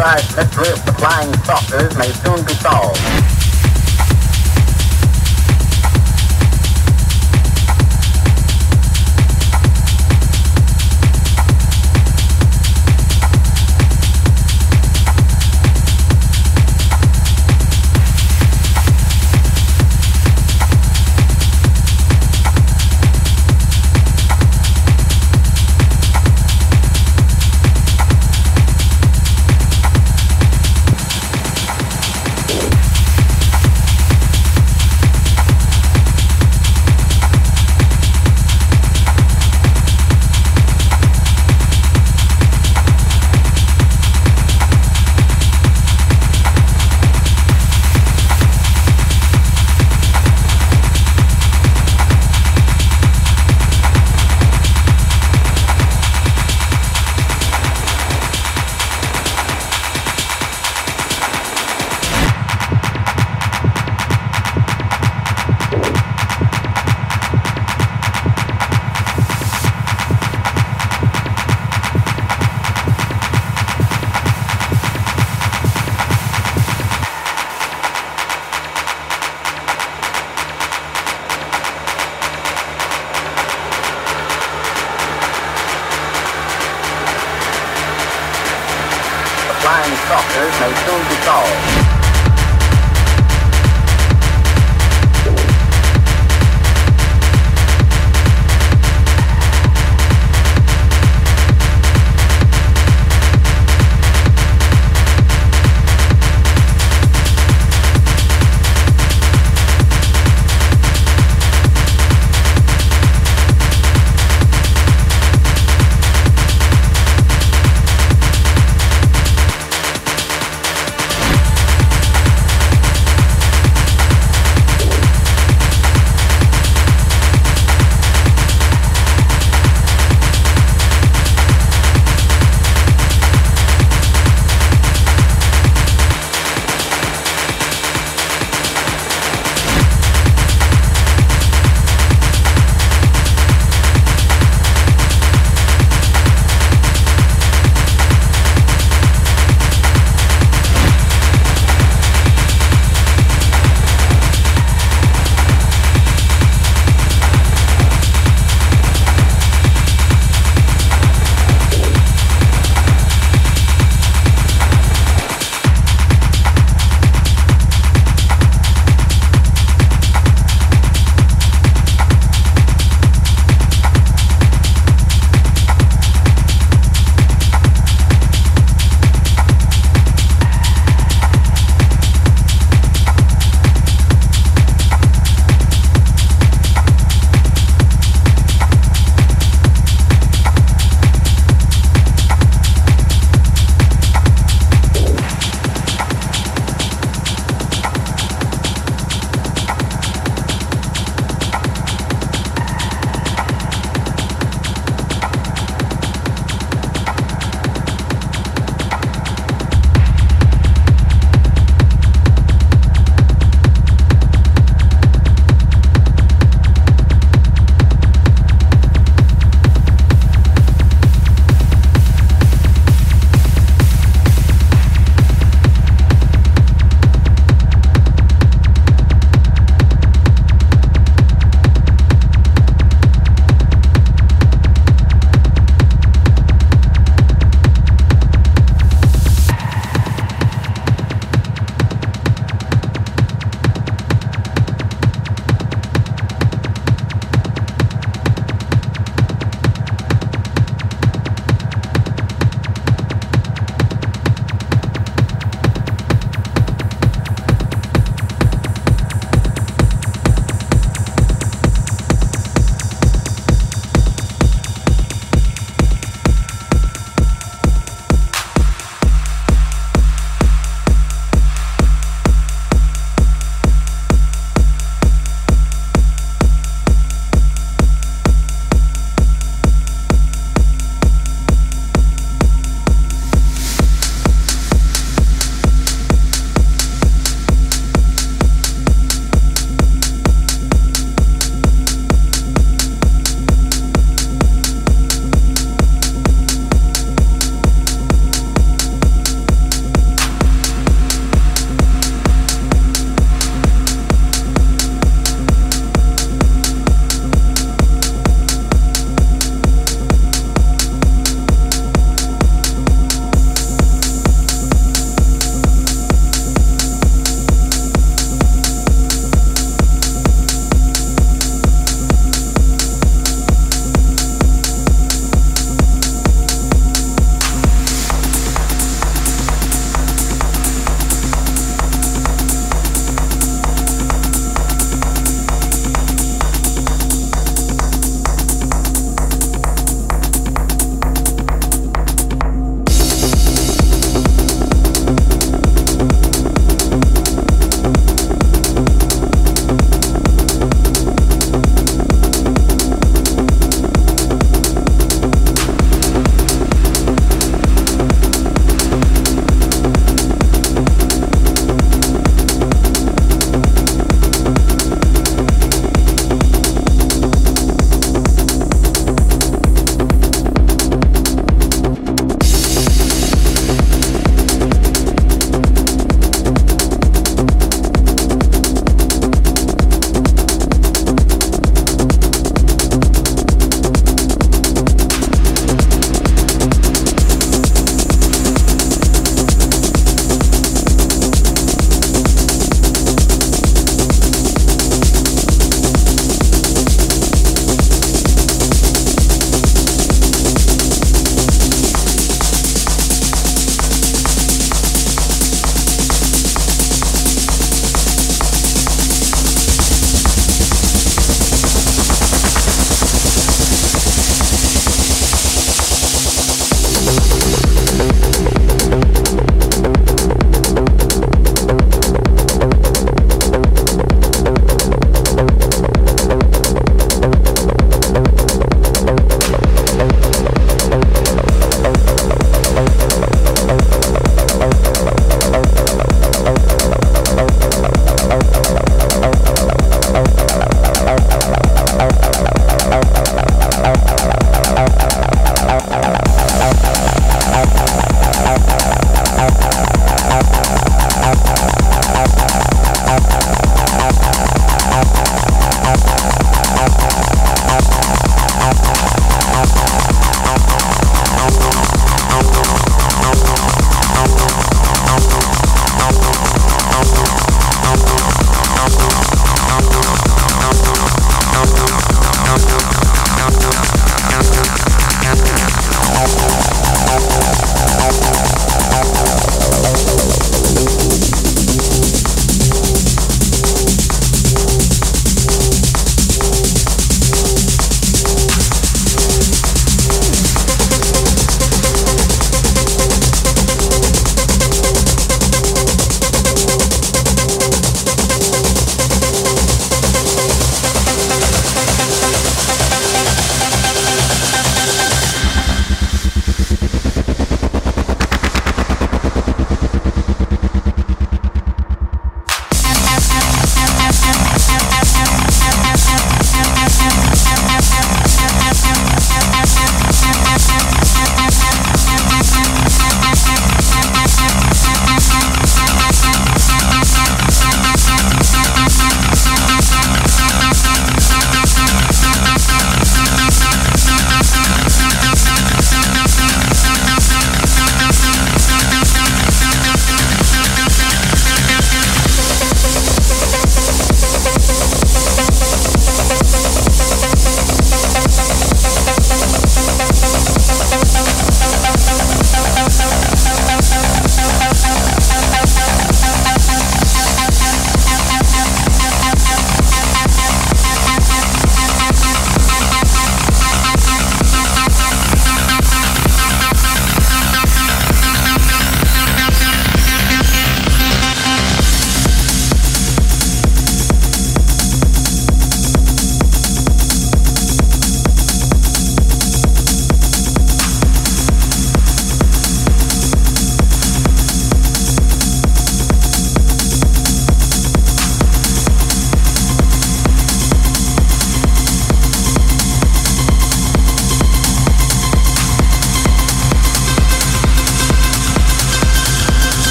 Publicized mystery of the flying saucers may